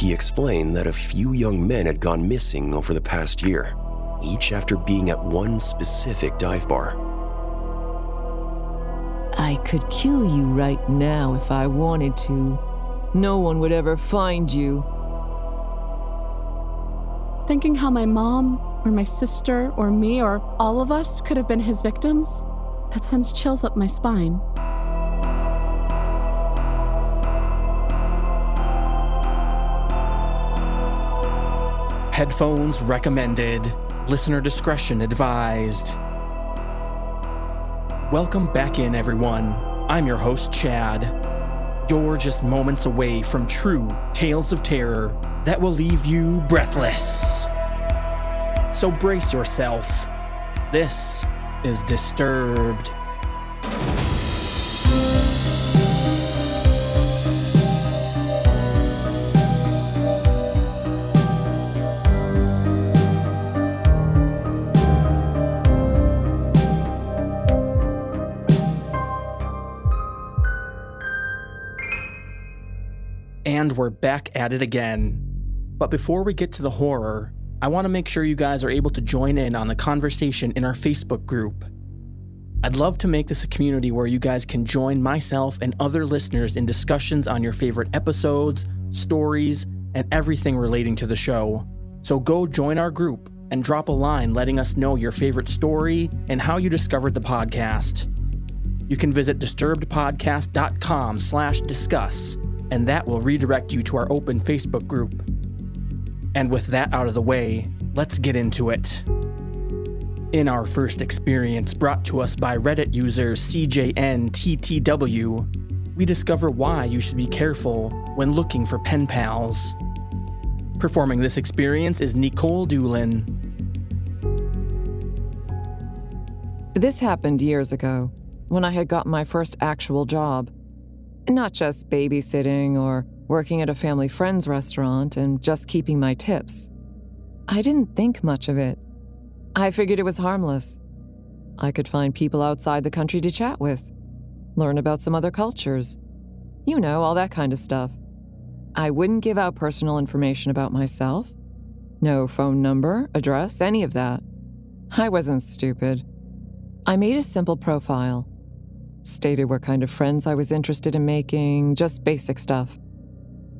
He explained that a few young men had gone missing over the past year, each after being at one specific dive bar. I could kill you right now if I wanted to. No one would ever find you. Thinking how my mom, or my sister, or me, or all of us could have been his victims, that sends chills up my spine. Headphones recommended. Listener discretion advised. Welcome back in, everyone. I'm your host, Chad. You're just moments away from true tales of terror that will leave you breathless. So brace yourself. This is Disturbed. And we're back at it again. But before we get to the horror, I want to make sure you guys are able to join in on the conversation in our Facebook group. I'd love to make this a community where you guys can join myself and other listeners in discussions on your favorite episodes, stories, and everything relating to the show. So go join our group and drop a line letting us know your favorite story and how you discovered the podcast. You can visit disturbedpodcast.com slash discuss, and that will redirect you to our open Facebook group. And with that out of the way, let's get into it. In our first experience brought to us by Reddit user CJNTTW, we discover why you should be careful when looking for pen pals. Performing this experience is Nicole Doolin. This happened years ago, when I had gotten my first actual job. Not just babysitting or working at a family friend's restaurant and just keeping my tips. I didn't think much of it. I figured it was harmless. I could find people outside the country to chat with, learn about some other cultures. You know, all that kind of stuff. I wouldn't give out personal information about myself. No phone number, address, any of that. I wasn't stupid. I made a simple profile. Stated what kind of friends I was interested in making, just basic stuff.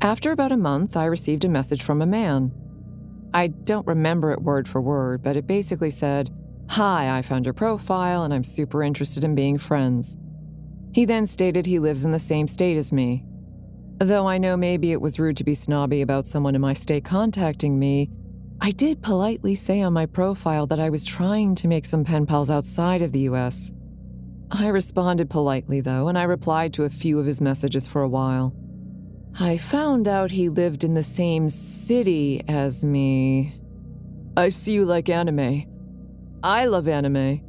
After about a month, I received a message from a man. I don't remember it word for word, but it basically said, Hi, I found your profile and I'm super interested in being friends. He then stated he lives in the same state as me. Though I know maybe it was rude to be snobby about someone in my state contacting me, I did politely say on my profile that I was trying to make some pen pals outside of the US. I responded politely, though, and I replied to a few of his messages for a while. I found out he lived in the same city as me. I see you like anime. I love anime.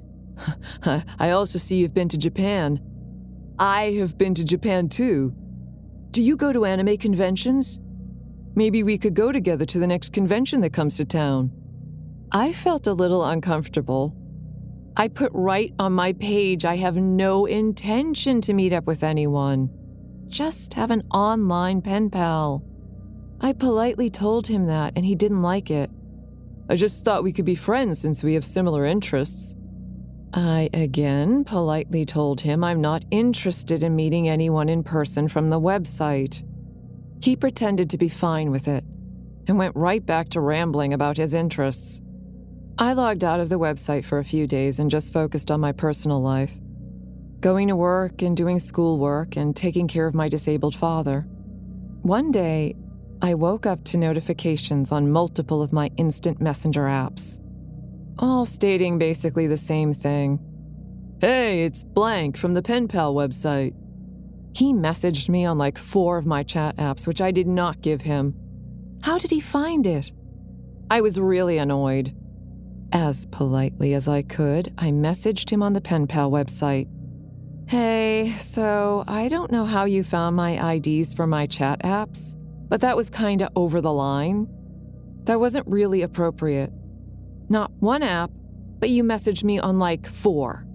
I also see you've been to Japan. I have been to Japan too. Do you go to anime conventions? Maybe we could go together to the next convention that comes to town. I felt a little uncomfortable. I put right on my page I have no intention to meet up with anyone. Just have an online pen pal. I politely told him that, and he didn't like it. I just thought we could be friends since we have similar interests. I again politely told him I'm not interested in meeting anyone in person from the website. He pretended to be fine with it and went right back to rambling about his interests. I logged out of the website for a few days and just focused on my personal life going to work and doing schoolwork and taking care of my disabled father. One day, I woke up to notifications on multiple of my instant messenger apps, all stating basically the same thing. Hey, it's blank from the Pen Pal website. He messaged me on like four of my chat apps, which I did not give him. How did he find it? I was really annoyed. As politely as I could, I messaged him on the Pen Pal website. Hey, so I don't know how you found my IDs for my chat apps, but that was kinda over the line. That wasn't really appropriate. Not one app, but you messaged me on like four.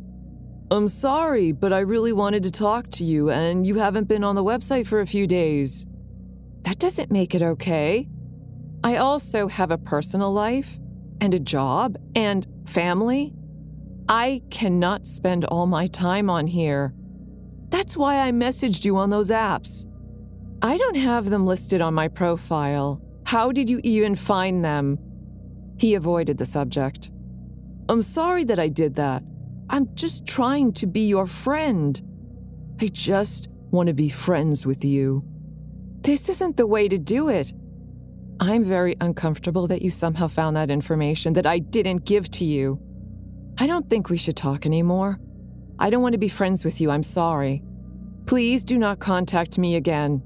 I'm sorry, but I really wanted to talk to you, and you haven't been on the website for a few days. That doesn't make it okay. I also have a personal life, and a job, and family. I cannot spend all my time on here. That's why I messaged you on those apps. I don't have them listed on my profile. How did you even find them? He avoided the subject. I'm sorry that I did that. I'm just trying to be your friend. I just want to be friends with you. This isn't the way to do it. I'm very uncomfortable that you somehow found that information that I didn't give to you. I don't think we should talk anymore. I don't want to be friends with you, I'm sorry. Please do not contact me again.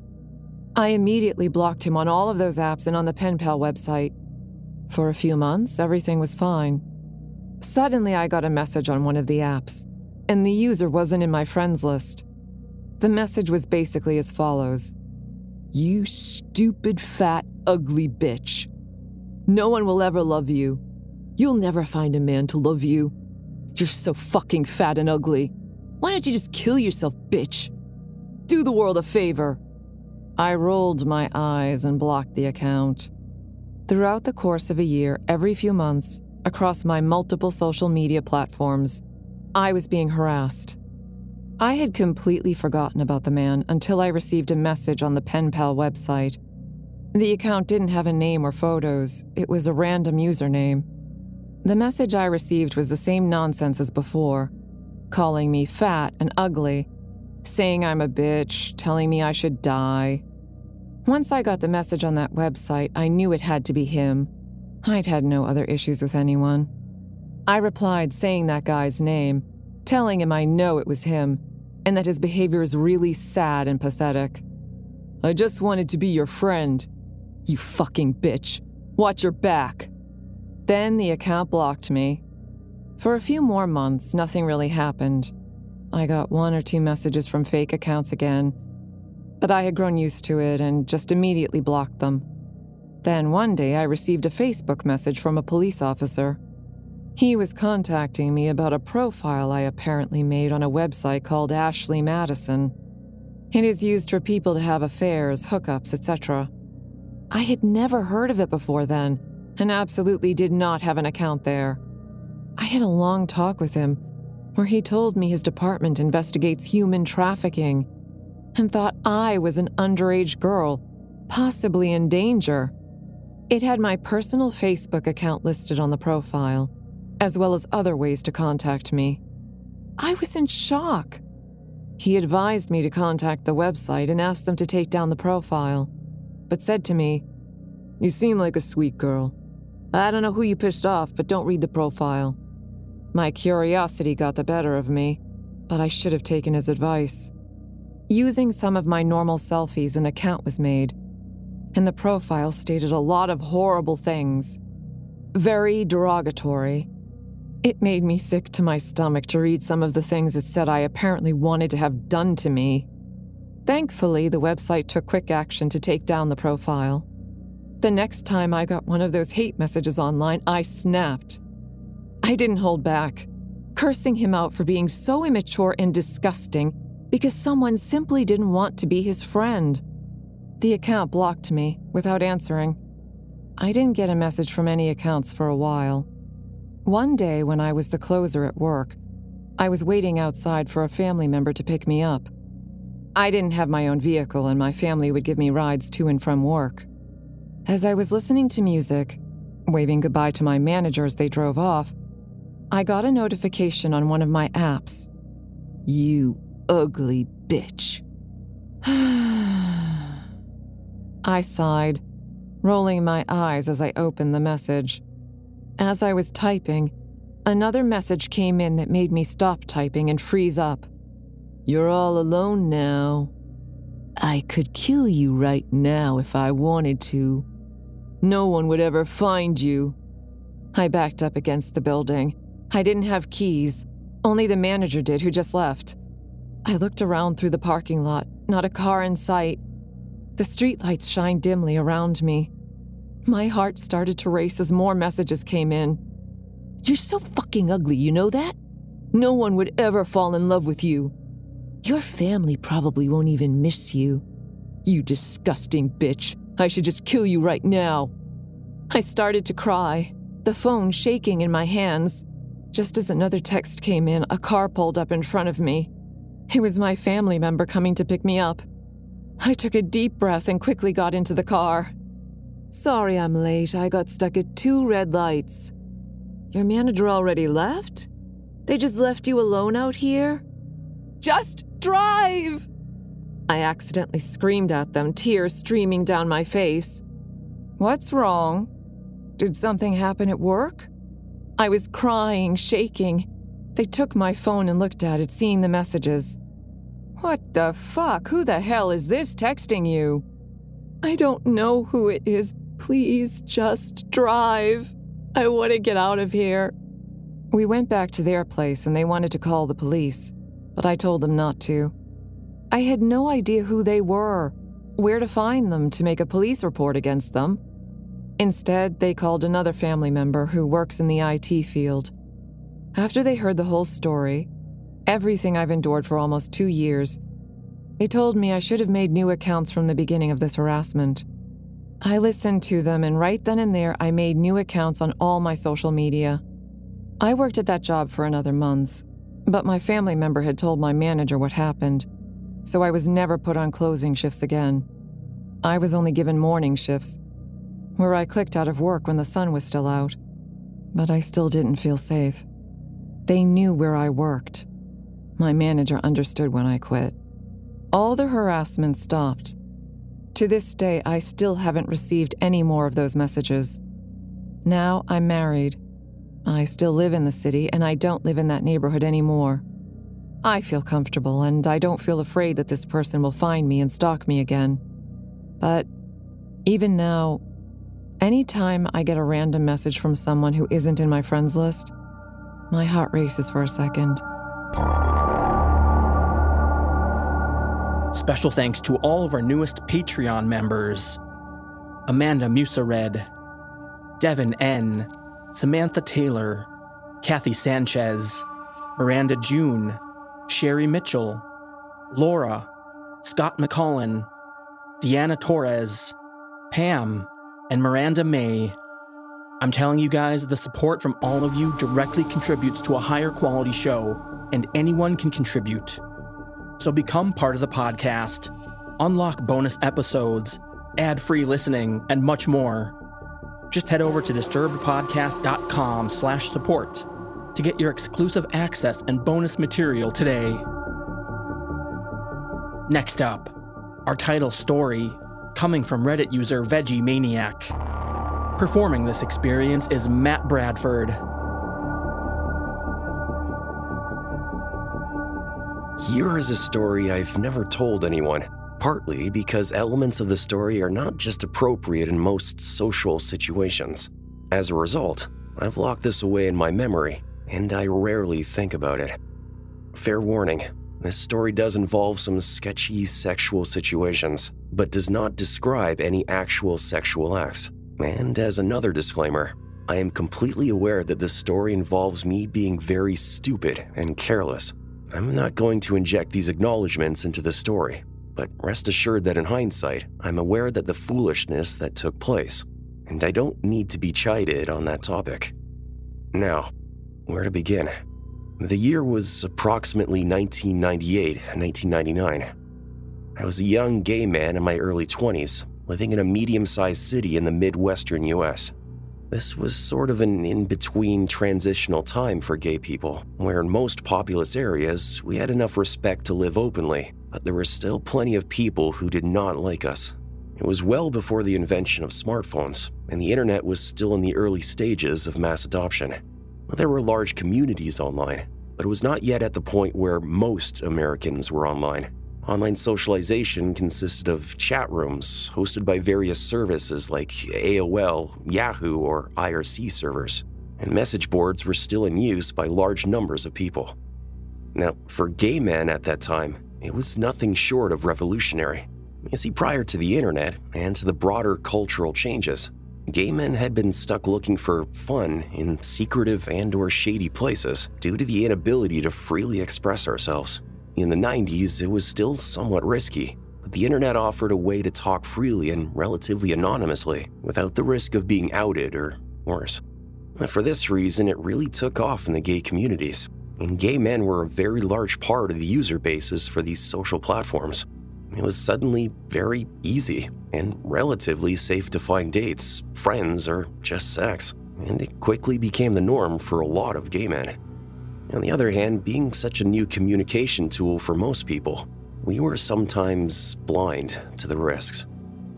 I immediately blocked him on all of those apps and on the Pen Pal website. For a few months, everything was fine. Suddenly, I got a message on one of the apps, and the user wasn't in my friends list. The message was basically as follows You stupid, fat, ugly bitch. No one will ever love you. You'll never find a man to love you. You're so fucking fat and ugly. Why don't you just kill yourself, bitch? Do the world a favor. I rolled my eyes and blocked the account. Throughout the course of a year, every few months, across my multiple social media platforms, I was being harassed. I had completely forgotten about the man until I received a message on the Pen Pal website. The account didn't have a name or photos, it was a random username. The message I received was the same nonsense as before calling me fat and ugly, saying I'm a bitch, telling me I should die. Once I got the message on that website, I knew it had to be him. I'd had no other issues with anyone. I replied saying that guy's name, telling him I know it was him, and that his behavior is really sad and pathetic. I just wanted to be your friend. You fucking bitch. Watch your back. Then the account blocked me. For a few more months, nothing really happened. I got one or two messages from fake accounts again, but I had grown used to it and just immediately blocked them. Then one day I received a Facebook message from a police officer. He was contacting me about a profile I apparently made on a website called Ashley Madison. It is used for people to have affairs, hookups, etc. I had never heard of it before then, and absolutely did not have an account there. I had a long talk with him where he told me his department investigates human trafficking and thought I was an underage girl, possibly in danger. It had my personal Facebook account listed on the profile, as well as other ways to contact me. I was in shock. He advised me to contact the website and ask them to take down the profile, but said to me, You seem like a sweet girl. I don't know who you pissed off, but don't read the profile. My curiosity got the better of me, but I should have taken his advice. Using some of my normal selfies, an account was made, and the profile stated a lot of horrible things. very derogatory. It made me sick to my stomach to read some of the things it said I apparently wanted to have done to me. Thankfully, the website took quick action to take down the profile. The next time I got one of those hate messages online, I snapped. I didn't hold back, cursing him out for being so immature and disgusting because someone simply didn't want to be his friend. The account blocked me without answering. I didn't get a message from any accounts for a while. One day, when I was the closer at work, I was waiting outside for a family member to pick me up. I didn't have my own vehicle, and my family would give me rides to and from work. As I was listening to music, waving goodbye to my manager as they drove off, I got a notification on one of my apps. You ugly bitch. I sighed, rolling my eyes as I opened the message. As I was typing, another message came in that made me stop typing and freeze up. You're all alone now. I could kill you right now if I wanted to. No one would ever find you. I backed up against the building. I didn't have keys, only the manager did, who just left. I looked around through the parking lot, not a car in sight. The streetlights shined dimly around me. My heart started to race as more messages came in. You're so fucking ugly, you know that? No one would ever fall in love with you. Your family probably won't even miss you. You disgusting bitch. I should just kill you right now. I started to cry, the phone shaking in my hands. Just as another text came in, a car pulled up in front of me. It was my family member coming to pick me up. I took a deep breath and quickly got into the car. Sorry I'm late. I got stuck at two red lights. Your manager already left? They just left you alone out here? Just drive! I accidentally screamed at them, tears streaming down my face. What's wrong? Did something happen at work? I was crying, shaking. They took my phone and looked at it, seeing the messages. What the fuck? Who the hell is this texting you? I don't know who it is. Please just drive. I want to get out of here. We went back to their place and they wanted to call the police, but I told them not to. I had no idea who they were, where to find them to make a police report against them. Instead, they called another family member who works in the IT field. After they heard the whole story, everything I've endured for almost two years, they told me I should have made new accounts from the beginning of this harassment. I listened to them, and right then and there, I made new accounts on all my social media. I worked at that job for another month, but my family member had told my manager what happened, so I was never put on closing shifts again. I was only given morning shifts, where I clicked out of work when the sun was still out, but I still didn't feel safe. They knew where I worked. My manager understood when I quit. All the harassment stopped. To this day, I still haven't received any more of those messages. Now I'm married. I still live in the city, and I don't live in that neighborhood anymore. I feel comfortable, and I don't feel afraid that this person will find me and stalk me again. But even now, anytime I get a random message from someone who isn't in my friends list, my heart races for a second. Special thanks to all of our newest Patreon members Amanda Musared, Devin N., Samantha Taylor, Kathy Sanchez, Miranda June, Sherry Mitchell, Laura, Scott McCollin, Deanna Torres, Pam, and Miranda May. I'm telling you guys, the support from all of you directly contributes to a higher quality show, and anyone can contribute. So become part of the podcast, unlock bonus episodes, ad free listening, and much more. Just head over to disturbedpodcast.com slash support to get your exclusive access and bonus material today. Next up, our title story, coming from Reddit user Veggie Maniac. Performing this experience is Matt Bradford. Here is a story I've never told anyone, partly because elements of the story are not just appropriate in most social situations. As a result, I've locked this away in my memory, and I rarely think about it. Fair warning this story does involve some sketchy sexual situations, but does not describe any actual sexual acts. And as another disclaimer, I am completely aware that this story involves me being very stupid and careless. I'm not going to inject these acknowledgments into the story, but rest assured that in hindsight, I'm aware that the foolishness that took place, and I don't need to be chided on that topic. Now, where to begin? The year was approximately 1998 and 1999. I was a young gay man in my early 20s, living in a medium sized city in the Midwestern US. This was sort of an in between transitional time for gay people, where in most populous areas we had enough respect to live openly, but there were still plenty of people who did not like us. It was well before the invention of smartphones, and the internet was still in the early stages of mass adoption. There were large communities online, but it was not yet at the point where most Americans were online. Online socialization consisted of chat rooms hosted by various services like AOL, Yahoo, or IRC servers, and message boards were still in use by large numbers of people. Now, for gay men at that time, it was nothing short of revolutionary. You see, prior to the internet and to the broader cultural changes, gay men had been stuck looking for fun in secretive and or shady places due to the inability to freely express ourselves. In the 90s, it was still somewhat risky, but the internet offered a way to talk freely and relatively anonymously without the risk of being outed or worse. For this reason, it really took off in the gay communities, and gay men were a very large part of the user bases for these social platforms. It was suddenly very easy and relatively safe to find dates, friends, or just sex, and it quickly became the norm for a lot of gay men. On the other hand, being such a new communication tool for most people, we were sometimes blind to the risks.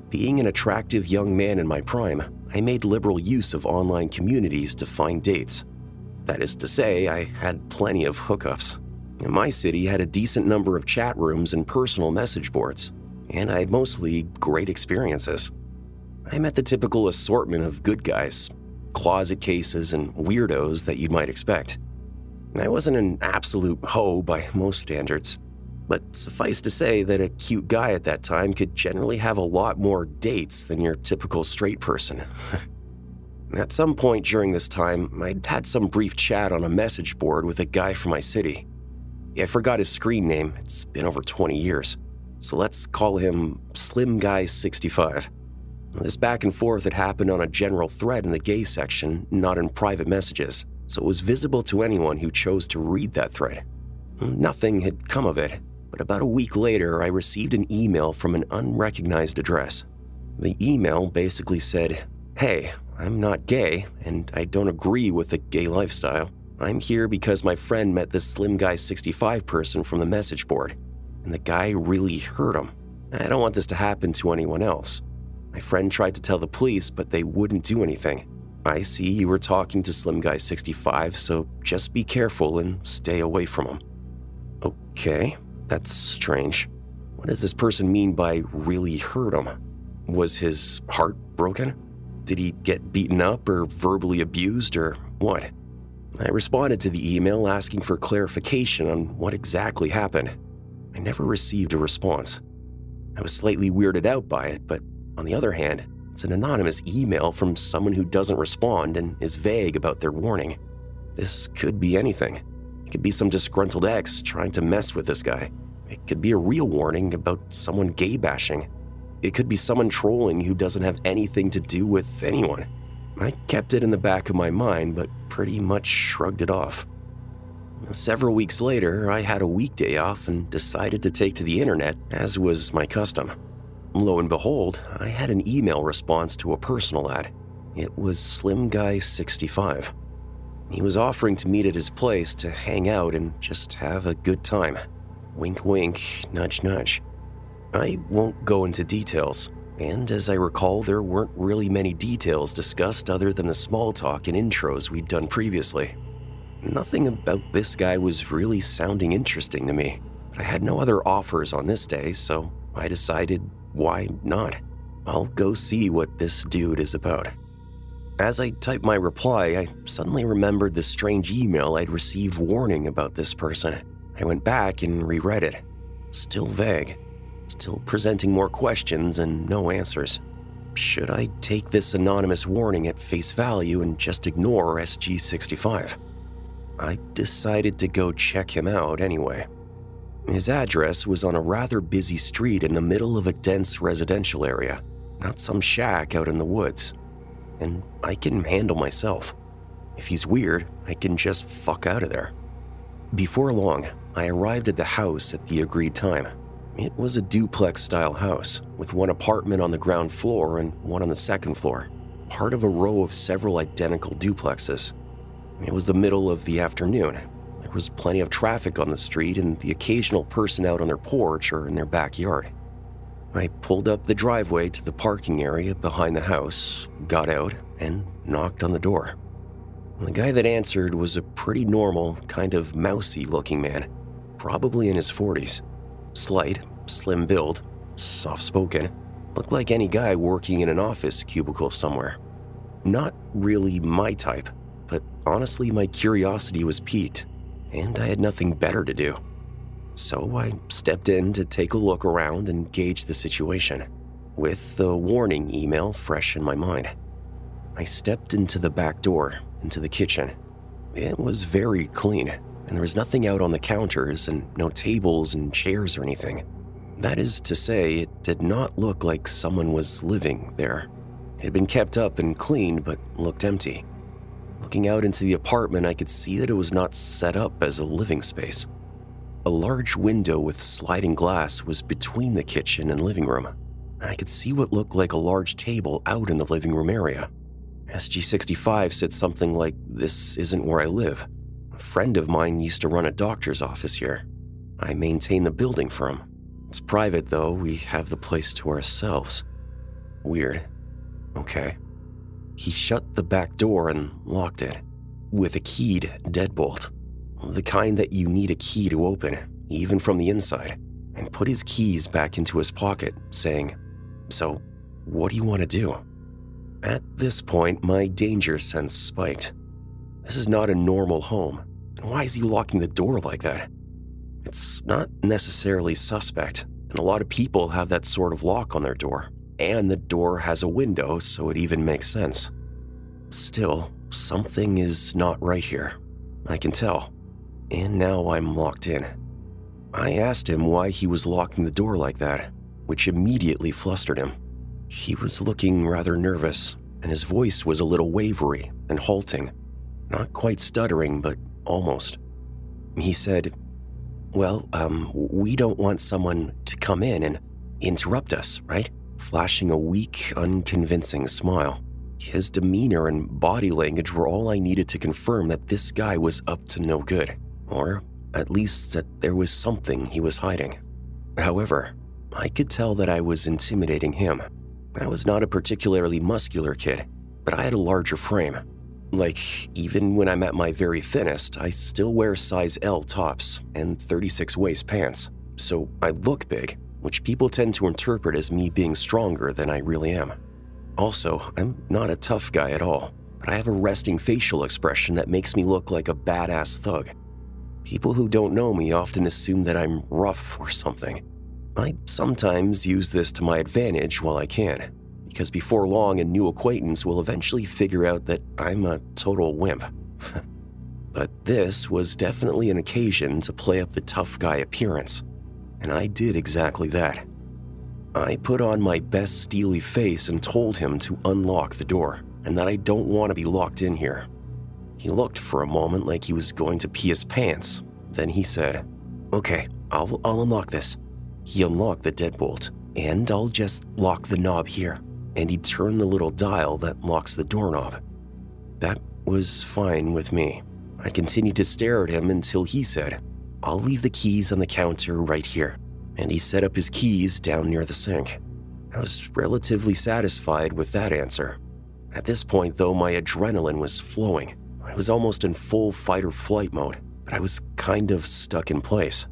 Being an attractive young man in my prime, I made liberal use of online communities to find dates. That is to say, I had plenty of hookups. My city had a decent number of chat rooms and personal message boards, and I had mostly great experiences. I met the typical assortment of good guys, closet cases, and weirdos that you might expect. I wasn't an absolute hoe by most standards, but suffice to say that a cute guy at that time could generally have a lot more dates than your typical straight person. at some point during this time, I'd had some brief chat on a message board with a guy from my city. I forgot his screen name, it's been over 20 years. So let's call him Slim Guy 65. This back and forth had happened on a general thread in the gay section, not in private messages, so it was visible to anyone who chose to read that thread. Nothing had come of it, but about a week later, I received an email from an unrecognized address. The email basically said, Hey, I'm not gay, and I don't agree with the gay lifestyle. I'm here because my friend met this slim guy 65 person from the message board, and the guy really hurt him. I don't want this to happen to anyone else. My friend tried to tell the police, but they wouldn't do anything. I see you were talking to Slim Guy 65, so just be careful and stay away from him. Okay, that's strange. What does this person mean by really hurt him? Was his heart broken? Did he get beaten up or verbally abused or what? I responded to the email asking for clarification on what exactly happened. I never received a response. I was slightly weirded out by it, but on the other hand, it's an anonymous email from someone who doesn't respond and is vague about their warning. This could be anything. It could be some disgruntled ex trying to mess with this guy. It could be a real warning about someone gay bashing. It could be someone trolling who doesn't have anything to do with anyone. I kept it in the back of my mind, but pretty much shrugged it off. Several weeks later, I had a weekday off and decided to take to the internet, as was my custom. Lo and behold, I had an email response to a personal ad. It was Slim Guy 65. He was offering to meet at his place to hang out and just have a good time. Wink, wink, nudge, nudge. I won't go into details, and as I recall, there weren't really many details discussed other than the small talk and intros we'd done previously. Nothing about this guy was really sounding interesting to me. But I had no other offers on this day, so I decided why not? I'll go see what this dude is about. As I typed my reply, I suddenly remembered the strange email I'd received warning about this person. I went back and reread it. Still vague. Still presenting more questions and no answers. Should I take this anonymous warning at face value and just ignore SG 65? I decided to go check him out anyway. His address was on a rather busy street in the middle of a dense residential area, not some shack out in the woods. And I can handle myself. If he's weird, I can just fuck out of there. Before long, I arrived at the house at the agreed time. It was a duplex style house, with one apartment on the ground floor and one on the second floor, part of a row of several identical duplexes. It was the middle of the afternoon. There was plenty of traffic on the street and the occasional person out on their porch or in their backyard. I pulled up the driveway to the parking area behind the house, got out, and knocked on the door. The guy that answered was a pretty normal, kind of mousy looking man, probably in his 40s. Slight, slim build, soft spoken, looked like any guy working in an office cubicle somewhere. Not really my type, but honestly, my curiosity was piqued, and I had nothing better to do. So I stepped in to take a look around and gauge the situation, with the warning email fresh in my mind. I stepped into the back door, into the kitchen. It was very clean, and there was nothing out on the counters and no tables and chairs or anything. That is to say, it did not look like someone was living there. It had been kept up and cleaned, but looked empty. Looking out into the apartment, I could see that it was not set up as a living space. A large window with sliding glass was between the kitchen and living room. and I could see what looked like a large table out in the living room area. SG 65 said something like, This isn't where I live. A friend of mine used to run a doctor's office here. I maintain the building for him. It's private, though. We have the place to ourselves. Weird. Okay. He shut the back door and locked it with a keyed deadbolt, the kind that you need a key to open, even from the inside, and put his keys back into his pocket, saying, So, what do you want to do? At this point, my danger sense spiked. This is not a normal home. Why is he locking the door like that? It's not necessarily suspect, and a lot of people have that sort of lock on their door and the door has a window, so it even makes sense. Still, something is not right here. I can tell. And now I'm locked in. I asked him why he was locking the door like that, which immediately flustered him. He was looking rather nervous, and his voice was a little wavery and halting. Not quite stuttering, but almost. He said, Well, um, we don't want someone to come in and interrupt us, right? flashing a weak, unconvincing smile. His demeanor and body language were all I needed to confirm that this guy was up to no good, or at least that there was something he was hiding. However, I could tell that I was intimidating him. I was not a particularly muscular kid, but I had a larger frame. Like, even when I'm at my very thinnest, I still wear size L tops and 36 waist pants, so I look big, which people tend to interpret as me being stronger than I really am. Also, I'm not a tough guy at all, but I have a resting facial expression that makes me look like a badass thug. People who don't know me often assume that I'm rough or something. I sometimes use this to my advantage while I can, because before long, a new acquaintance will eventually figure out that I'm a total wimp. but this was definitely an occasion to play up the tough guy appearance and I did exactly that. I put on my best steely face and told him to unlock the door and that I don't want to be locked in here. He looked for a moment like he was going to pee his pants. Then he said, Okay, I'll, I'll unlock this. He unlocked the deadbolt, and I'll just lock the knob here. And he turned the little dial that locks the doorknob. That was fine with me. I continued to stare at him until he said, I'll leave the keys on the counter right here. And he set up his keys down near the sink. I was relatively satisfied with that answer. At this point, though, my adrenaline was flowing. I was almost in full fight or flight mode, but I was kind of stuck in place.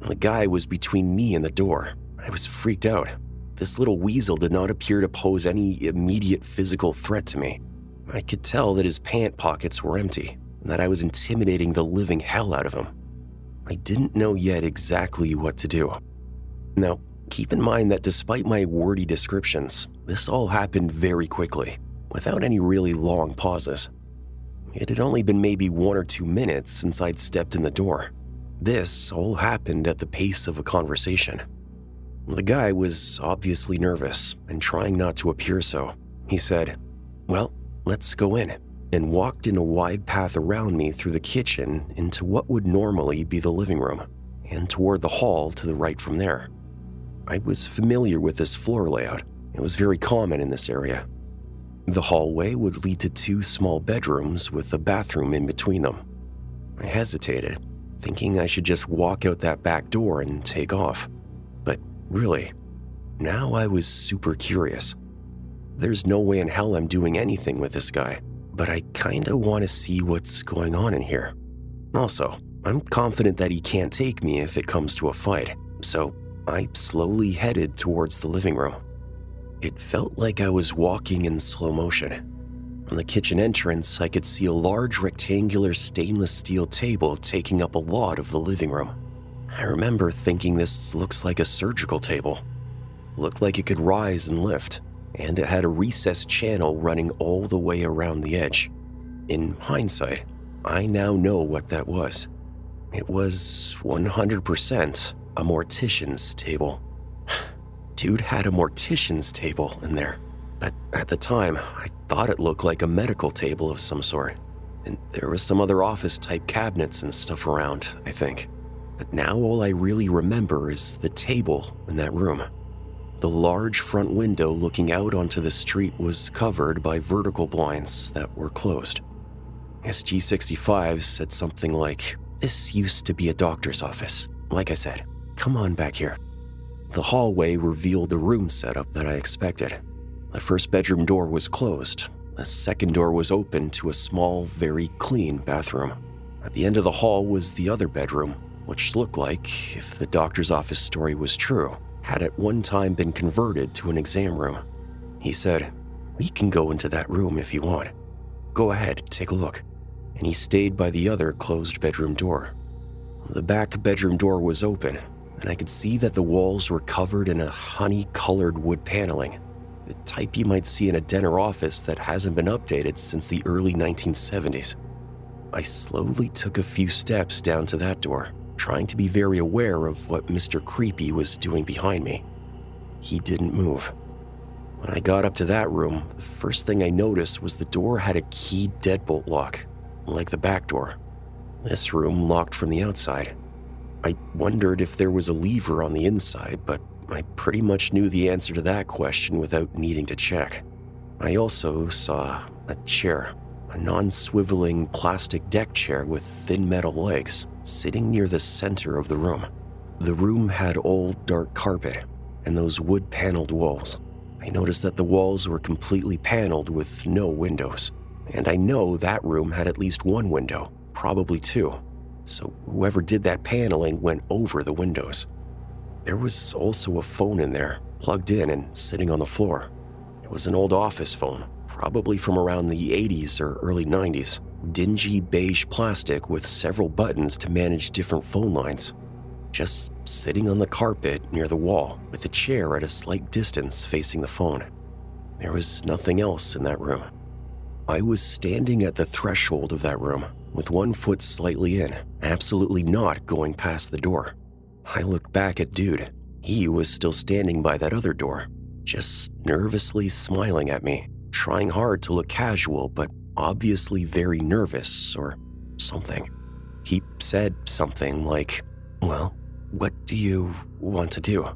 The guy was between me and the door. I was freaked out. This little weasel did not appear to pose any immediate physical threat to me. I could tell that his pant pockets were empty and that I was intimidating the living hell out of him. I didn't know yet exactly what to do. Now, keep in mind that despite my wordy descriptions, this all happened very quickly, without any really long pauses. It had only been maybe one or two minutes since I'd stepped in the door. This all happened at the pace of a conversation. The guy was obviously nervous and trying not to appear so. He said, Well, let's go in, and walked in a wide path around me through the kitchen into what would normally be the living room, and toward the hall to the right from there. I was familiar with this floor layout, it was very common in this area. The hallway would lead to two small bedrooms with a bathroom in between them. I hesitated, thinking I should just walk out that back door and take off. Really, now I was super curious. There's no way in hell I'm doing anything with this guy, but I kinda wanna see what's going on in here. Also, I'm confident that he can't take me if it comes to a fight, so I slowly headed towards the living room. It felt like I was walking in slow motion. From the kitchen entrance, I could see a large rectangular stainless steel table taking up a lot of the living room. I remember thinking this looks like a surgical table. Looked like it could rise and lift, and it had a recessed channel running all the way around the edge. In hindsight, I now know what that was. It was 100% a mortician's table. Dude had a mortician's table in there. But at the time, I thought it looked like a medical table of some sort. And there was some other office type cabinets and stuff around, I think. But now all I really remember is the table in that room. The large front window looking out onto the street was covered by vertical blinds that were closed. SG65 said something like, This used to be a doctor's office. Like I said, come on back here. The hallway revealed the room setup that I expected. The first bedroom door was closed. The second door was open to a small, very clean bathroom. At the end of the hall was the other bedroom, which looked like, if the doctor's office story was true, had at one time been converted to an exam room. He said, We can go into that room if you want. Go ahead, take a look. And he stayed by the other closed bedroom door. The back bedroom door was open, and I could see that the walls were covered in a honey colored wood paneling the type you might see in a Denner office that hasn't been updated since the early 1970s. I slowly took a few steps down to that door, trying to be very aware of what Mr. Creepy was doing behind me. He didn't move. When I got up to that room, the first thing I noticed was the door had a keyed deadbolt lock, like the back door. This room locked from the outside. I wondered if there was a lever on the inside, but I pretty much knew the answer to that question without needing to check. I also saw a chair, a non swiveling plastic deck chair with thin metal legs, sitting near the center of the room. The room had old dark carpet and those wood paneled walls. I noticed that the walls were completely paneled with no windows. And I know that room had at least one window, probably two. So whoever did that paneling went over the windows. There was also a phone in there, plugged in and sitting on the floor. It was an old office phone, probably from around the 80s or early 90s. Dingy beige plastic with several buttons to manage different phone lines. Just sitting on the carpet near the wall, with a chair at a slight distance facing the phone. There was nothing else in that room. I was standing at the threshold of that room, with one foot slightly in, absolutely not going past the door. I looked back at Dude. He was still standing by that other door, just nervously smiling at me, trying hard to look casual, but obviously very nervous or something. He said something like, Well, what do you want to do?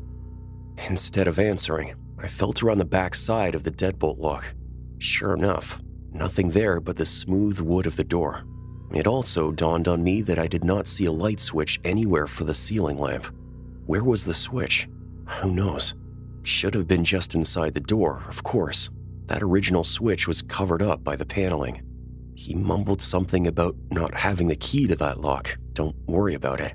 Instead of answering, I felt around the back side of the deadbolt lock. Sure enough, nothing there but the smooth wood of the door. It also dawned on me that I did not see a light switch anywhere for the ceiling lamp. Where was the switch? Who knows? Should have been just inside the door, of course. That original switch was covered up by the paneling. He mumbled something about not having the key to that lock. Don't worry about it.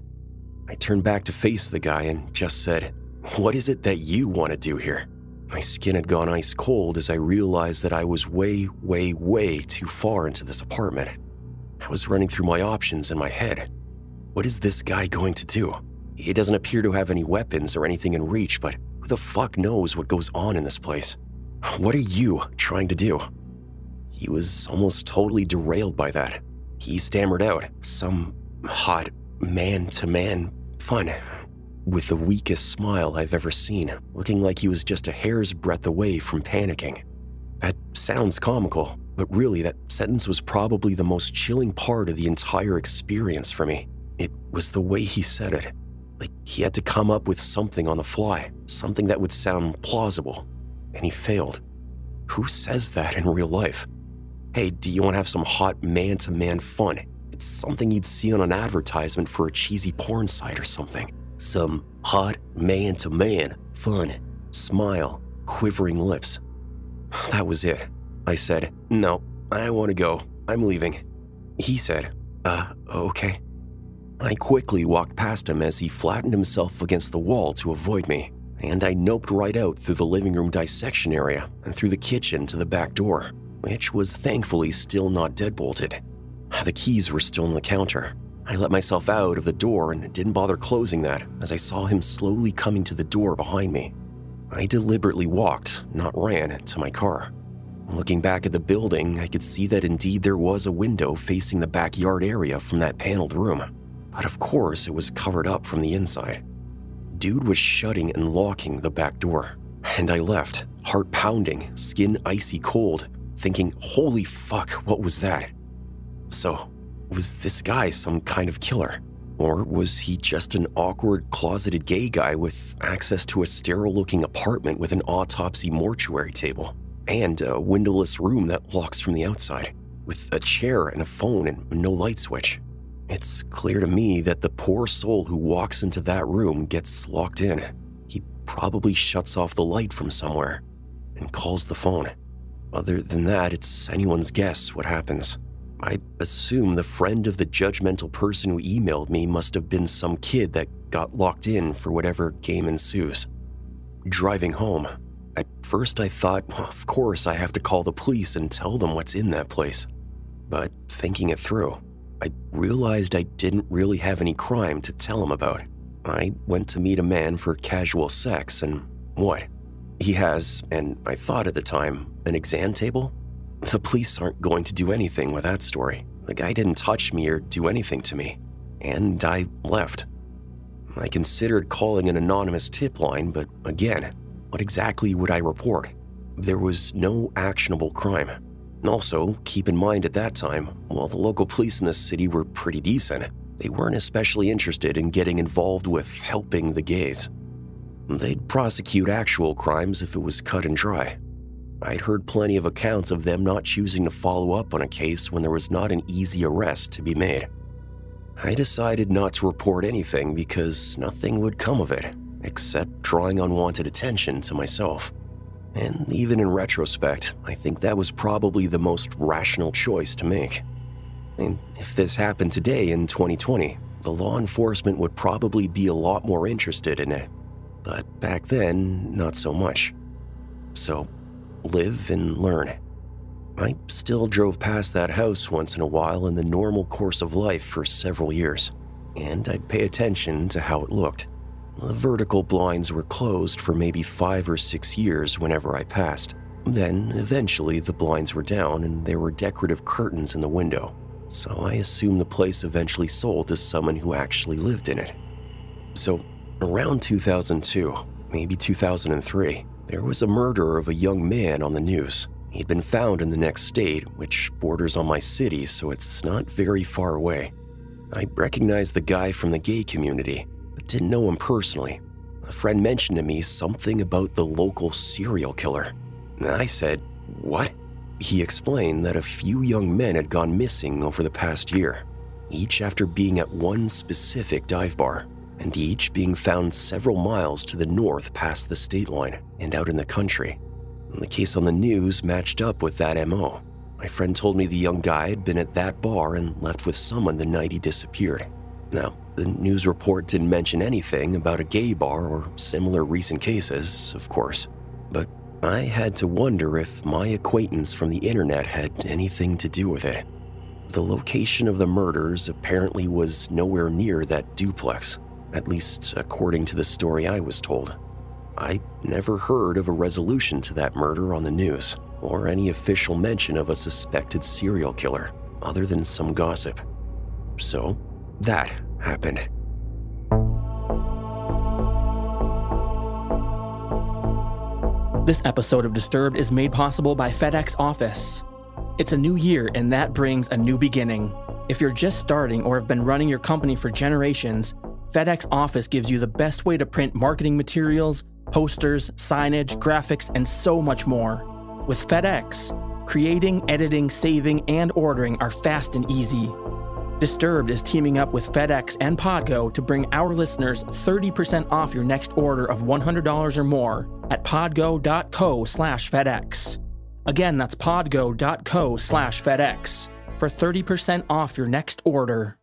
I turned back to face the guy and just said, What is it that you want to do here? My skin had gone ice cold as I realized that I was way, way, way too far into this apartment. I was running through my options in my head. What is this guy going to do? He doesn't appear to have any weapons or anything in reach, but who the fuck knows what goes on in this place? What are you trying to do? He was almost totally derailed by that. He stammered out some hot man to man fun with the weakest smile I've ever seen, looking like he was just a hair's breadth away from panicking. That sounds comical, but really, that sentence was probably the most chilling part of the entire experience for me. It was the way he said it. Like he had to come up with something on the fly, something that would sound plausible, and he failed. Who says that in real life? Hey, do you want to have some hot man to man fun? It's something you'd see on an advertisement for a cheesy porn site or something. Some hot man to man fun. Smile, quivering lips. That was it. I said, No, I want to go. I'm leaving. He said, Uh, okay. I quickly walked past him as he flattened himself against the wall to avoid me, and I noped right out through the living room dissection area and through the kitchen to the back door, which was thankfully still not deadbolted. The keys were still on the counter. I let myself out of the door and didn't bother closing that as I saw him slowly coming to the door behind me. I deliberately walked, not ran, to my car. Looking back at the building, I could see that indeed there was a window facing the backyard area from that paneled room. But of course, it was covered up from the inside. Dude was shutting and locking the back door. And I left, heart pounding, skin icy cold, thinking, holy fuck, what was that? So, was this guy some kind of killer? Or was he just an awkward, closeted gay guy with access to a sterile looking apartment with an autopsy mortuary table and a windowless room that locks from the outside, with a chair and a phone and no light switch? It's clear to me that the poor soul who walks into that room gets locked in. He probably shuts off the light from somewhere and calls the phone. Other than that, it's anyone's guess what happens. I assume the friend of the judgmental person who emailed me must have been some kid that got locked in for whatever game ensues. Driving home, at first I thought, of course, I have to call the police and tell them what's in that place. But thinking it through, I realized I didn't really have any crime to tell him about. I went to meet a man for casual sex, and what? He has, and I thought at the time, an exam table? The police aren't going to do anything with that story. The guy didn't touch me or do anything to me. And I left. I considered calling an anonymous tip line, but again, what exactly would I report? There was no actionable crime. Also, keep in mind at that time, while the local police in the city were pretty decent, they weren't especially interested in getting involved with helping the gays. They'd prosecute actual crimes if it was cut and dry. I'd heard plenty of accounts of them not choosing to follow up on a case when there was not an easy arrest to be made. I decided not to report anything because nothing would come of it, except drawing unwanted attention to myself. And even in retrospect, I think that was probably the most rational choice to make. Mean, if this happened today in 2020, the law enforcement would probably be a lot more interested in it. But back then, not so much. So live and learn. I still drove past that house once in a while in the normal course of life for several years, and I'd pay attention to how it looked. The vertical blinds were closed for maybe five or six years whenever I passed. Then, eventually, the blinds were down and there were decorative curtains in the window, so I assume the place eventually sold to someone who actually lived in it. So, around 2002, maybe 2003, there was a murder of a young man on the news. He'd been found in the next state, which borders on my city, so it's not very far away. I recognized the guy from the gay community, didn't know him personally. A friend mentioned to me something about the local serial killer. I said, What? He explained that a few young men had gone missing over the past year, each after being at one specific dive bar and each being found several miles to the north past the state line and out in the country. And the case on the news matched up with that MO. My friend told me the young guy had been at that bar and left with someone the night he disappeared. Now, the news report didn't mention anything about a gay bar or similar recent cases, of course. But I had to wonder if my acquaintance from the internet had anything to do with it. The location of the murders apparently was nowhere near that duplex, at least according to the story I was told. I never heard of a resolution to that murder on the news, or any official mention of a suspected serial killer, other than some gossip. So, that happened. This episode of Disturbed is made possible by FedEx Office. It's a new year, and that brings a new beginning. If you're just starting or have been running your company for generations, FedEx Office gives you the best way to print marketing materials, posters, signage, graphics, and so much more. With FedEx, creating, editing, saving, and ordering are fast and easy. Disturbed is teaming up with FedEx and Podgo to bring our listeners 30% off your next order of $100 or more at podgo.co slash FedEx. Again, that's podgo.co slash FedEx for 30% off your next order.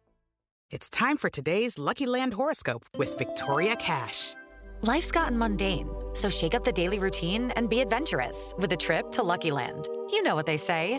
It's time for today's Lucky Land horoscope with Victoria Cash. Life's gotten mundane, so shake up the daily routine and be adventurous with a trip to Lucky Land. You know what they say.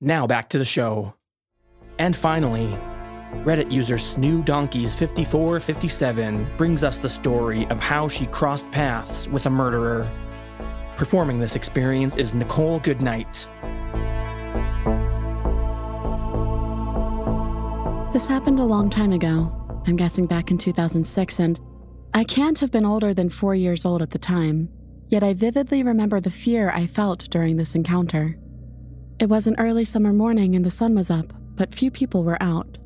Now back to the show. And finally, Reddit user Snoo Donkeys 5457 brings us the story of how she crossed paths with a murderer. Performing this experience is Nicole Goodnight. This happened a long time ago. I'm guessing back in 2006, and I can't have been older than four years old at the time. Yet I vividly remember the fear I felt during this encounter. It was an early summer morning and the sun was up, but few people were out.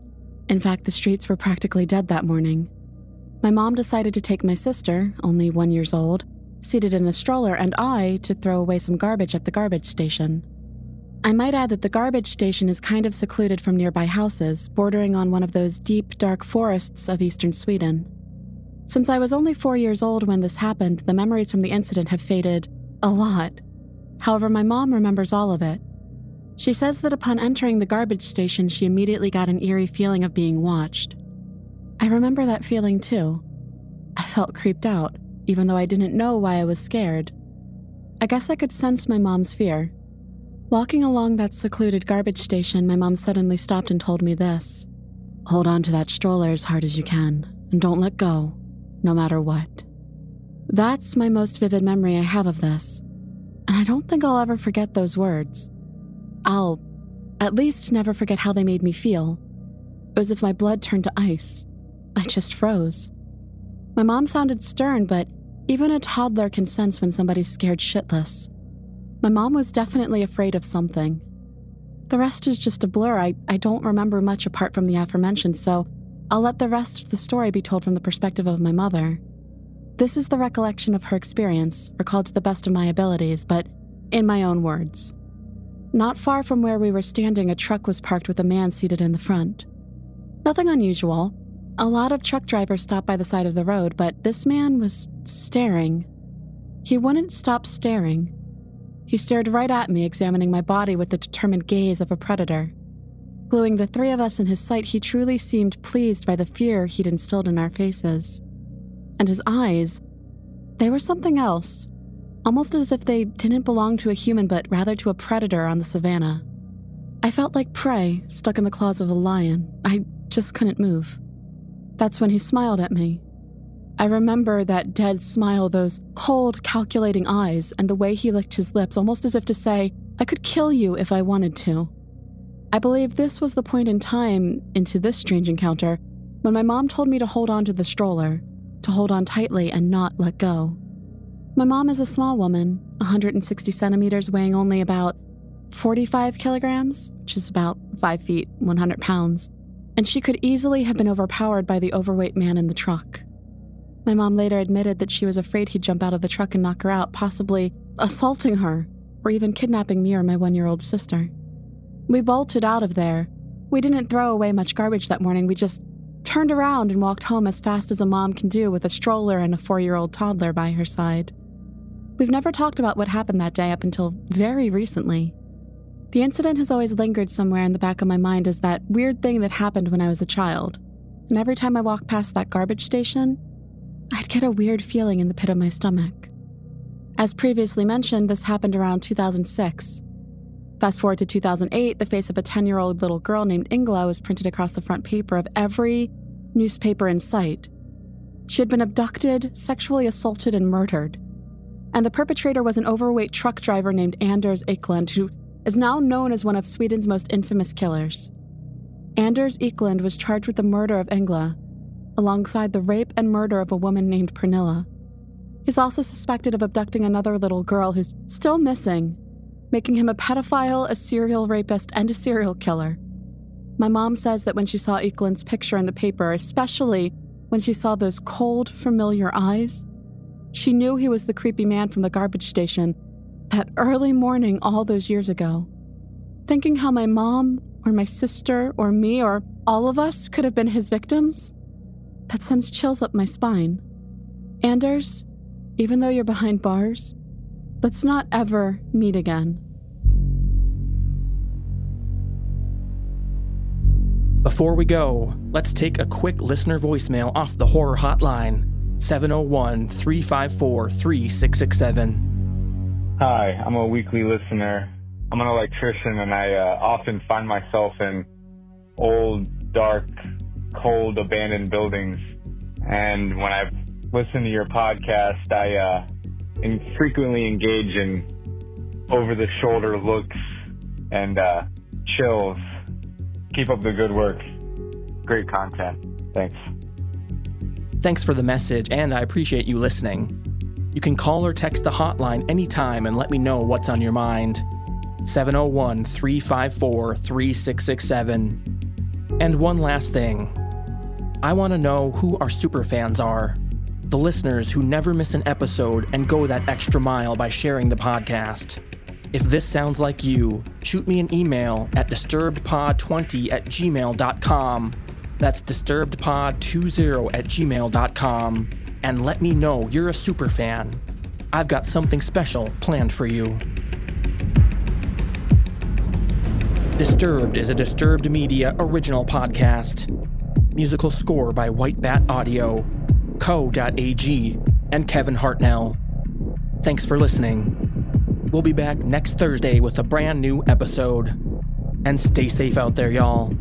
In fact, the streets were practically dead that morning. My mom decided to take my sister, only one years old, seated in a stroller, and I to throw away some garbage at the garbage station. I might add that the garbage station is kind of secluded from nearby houses, bordering on one of those deep, dark forests of eastern Sweden. Since I was only four years old when this happened, the memories from the incident have faded a lot. However, my mom remembers all of it. She says that upon entering the garbage station, she immediately got an eerie feeling of being watched. I remember that feeling too. I felt creeped out, even though I didn't know why I was scared. I guess I could sense my mom's fear. Walking along that secluded garbage station, my mom suddenly stopped and told me this Hold on to that stroller as hard as you can, and don't let go, no matter what. That's my most vivid memory I have of this, and I don't think I'll ever forget those words. I'll at least never forget how they made me feel. It was as if my blood turned to ice. I just froze. My mom sounded stern, but even a toddler can sense when somebody's scared shitless. My mom was definitely afraid of something. The rest is just a blur. I, I don't remember much apart from the aforementioned, so I'll let the rest of the story be told from the perspective of my mother. This is the recollection of her experience, recalled to the best of my abilities, but in my own words. Not far from where we were standing, a truck was parked with a man seated in the front. Nothing unusual. A lot of truck drivers stop by the side of the road, but this man was staring. He wouldn't stop staring. He stared right at me, examining my body with the determined gaze of a predator. Gluing the three of us in his sight, he truly seemed pleased by the fear he'd instilled in our faces. And his eyes, they were something else almost as if they didn't belong to a human but rather to a predator on the savannah. I felt like prey stuck in the claws of a lion. I just couldn't move. That's when he smiled at me. I remember that dead smile, those cold, calculating eyes, and the way he licked his lips, almost as if to say, I could kill you if I wanted to. I believe this was the point in time into this strange encounter when my mom told me to hold on to the stroller, to hold on tightly and not let go. My mom is a small woman, 160 centimeters, weighing only about 45 kilograms, which is about 5 feet, 100 pounds, and she could easily have been overpowered by the overweight man in the truck. My mom later admitted that she was afraid he'd jump out of the truck and knock her out, possibly assaulting her, or even kidnapping me or my one year old sister. We bolted out of there. We didn't throw away much garbage that morning, we just turned around and walked home as fast as a mom can do with a stroller and a four year old toddler by her side. We've never talked about what happened that day up until very recently. The incident has always lingered somewhere in the back of my mind as that weird thing that happened when I was a child. And every time I walked past that garbage station, I'd get a weird feeling in the pit of my stomach. As previously mentioned, this happened around 2006. Fast forward to 2008, the face of a 10 year old little girl named Engla was printed across the front paper of every newspaper in sight. She had been abducted, sexually assaulted, and murdered and the perpetrator was an overweight truck driver named Anders Eklund, who is now known as one of Sweden's most infamous killers. Anders Eklund was charged with the murder of Engla, alongside the rape and murder of a woman named Pernilla. He's also suspected of abducting another little girl who's still missing, making him a pedophile, a serial rapist, and a serial killer. My mom says that when she saw Eklund's picture in the paper, especially when she saw those cold, familiar eyes, she knew he was the creepy man from the garbage station that early morning all those years ago. Thinking how my mom, or my sister, or me, or all of us could have been his victims, that sends chills up my spine. Anders, even though you're behind bars, let's not ever meet again. Before we go, let's take a quick listener voicemail off the horror hotline 701 354 3667. Hi, I'm a weekly listener. I'm an electrician and I uh, often find myself in old, dark, cold, abandoned buildings. And when I've listened to your podcast, I uh, frequently engage in over the shoulder looks and uh, chills. Keep up the good work. Great content. Thanks. Thanks for the message, and I appreciate you listening. You can call or text the hotline anytime and let me know what's on your mind. 701 354 3667. And one last thing I want to know who our superfans are. The listeners who never miss an episode and go that extra mile by sharing the podcast. If this sounds like you, shoot me an email at disturbedpod20 at gmail.com that's disturbedpod20 at gmail.com. And let me know you're a super fan. I've got something special planned for you. Disturbed is a Disturbed Media original podcast. Musical score by White Bat Audio, Co.ag, and Kevin Hartnell. Thanks for listening. We'll be back next Thursday with a brand new episode. And stay safe out there, y'all.